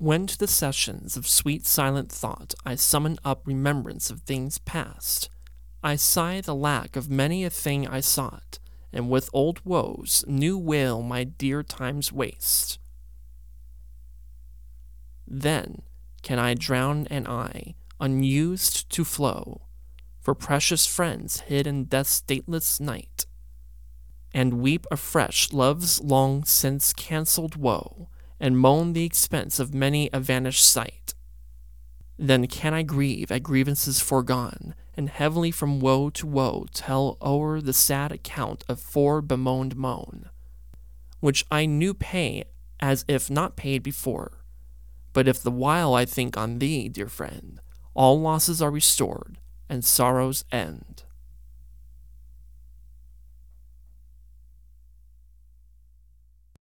When to the sessions of sweet silent thought I summon up remembrance of things past, I sigh the lack of many a thing I sought, And with old woes new wail my dear time's waste. Then can I drown an eye, unused to flow, For precious friends hid in death's stateless night, And weep afresh love's long since cancelled woe, And moan the expense of many a vanished sight. Then can I grieve at grievances foregone, And heavily from woe to woe tell o'er The sad account of fore bemoaned moan, Which I new pay as if not paid before. But if the while I think on thee, dear friend, All losses are restored, and sorrows end.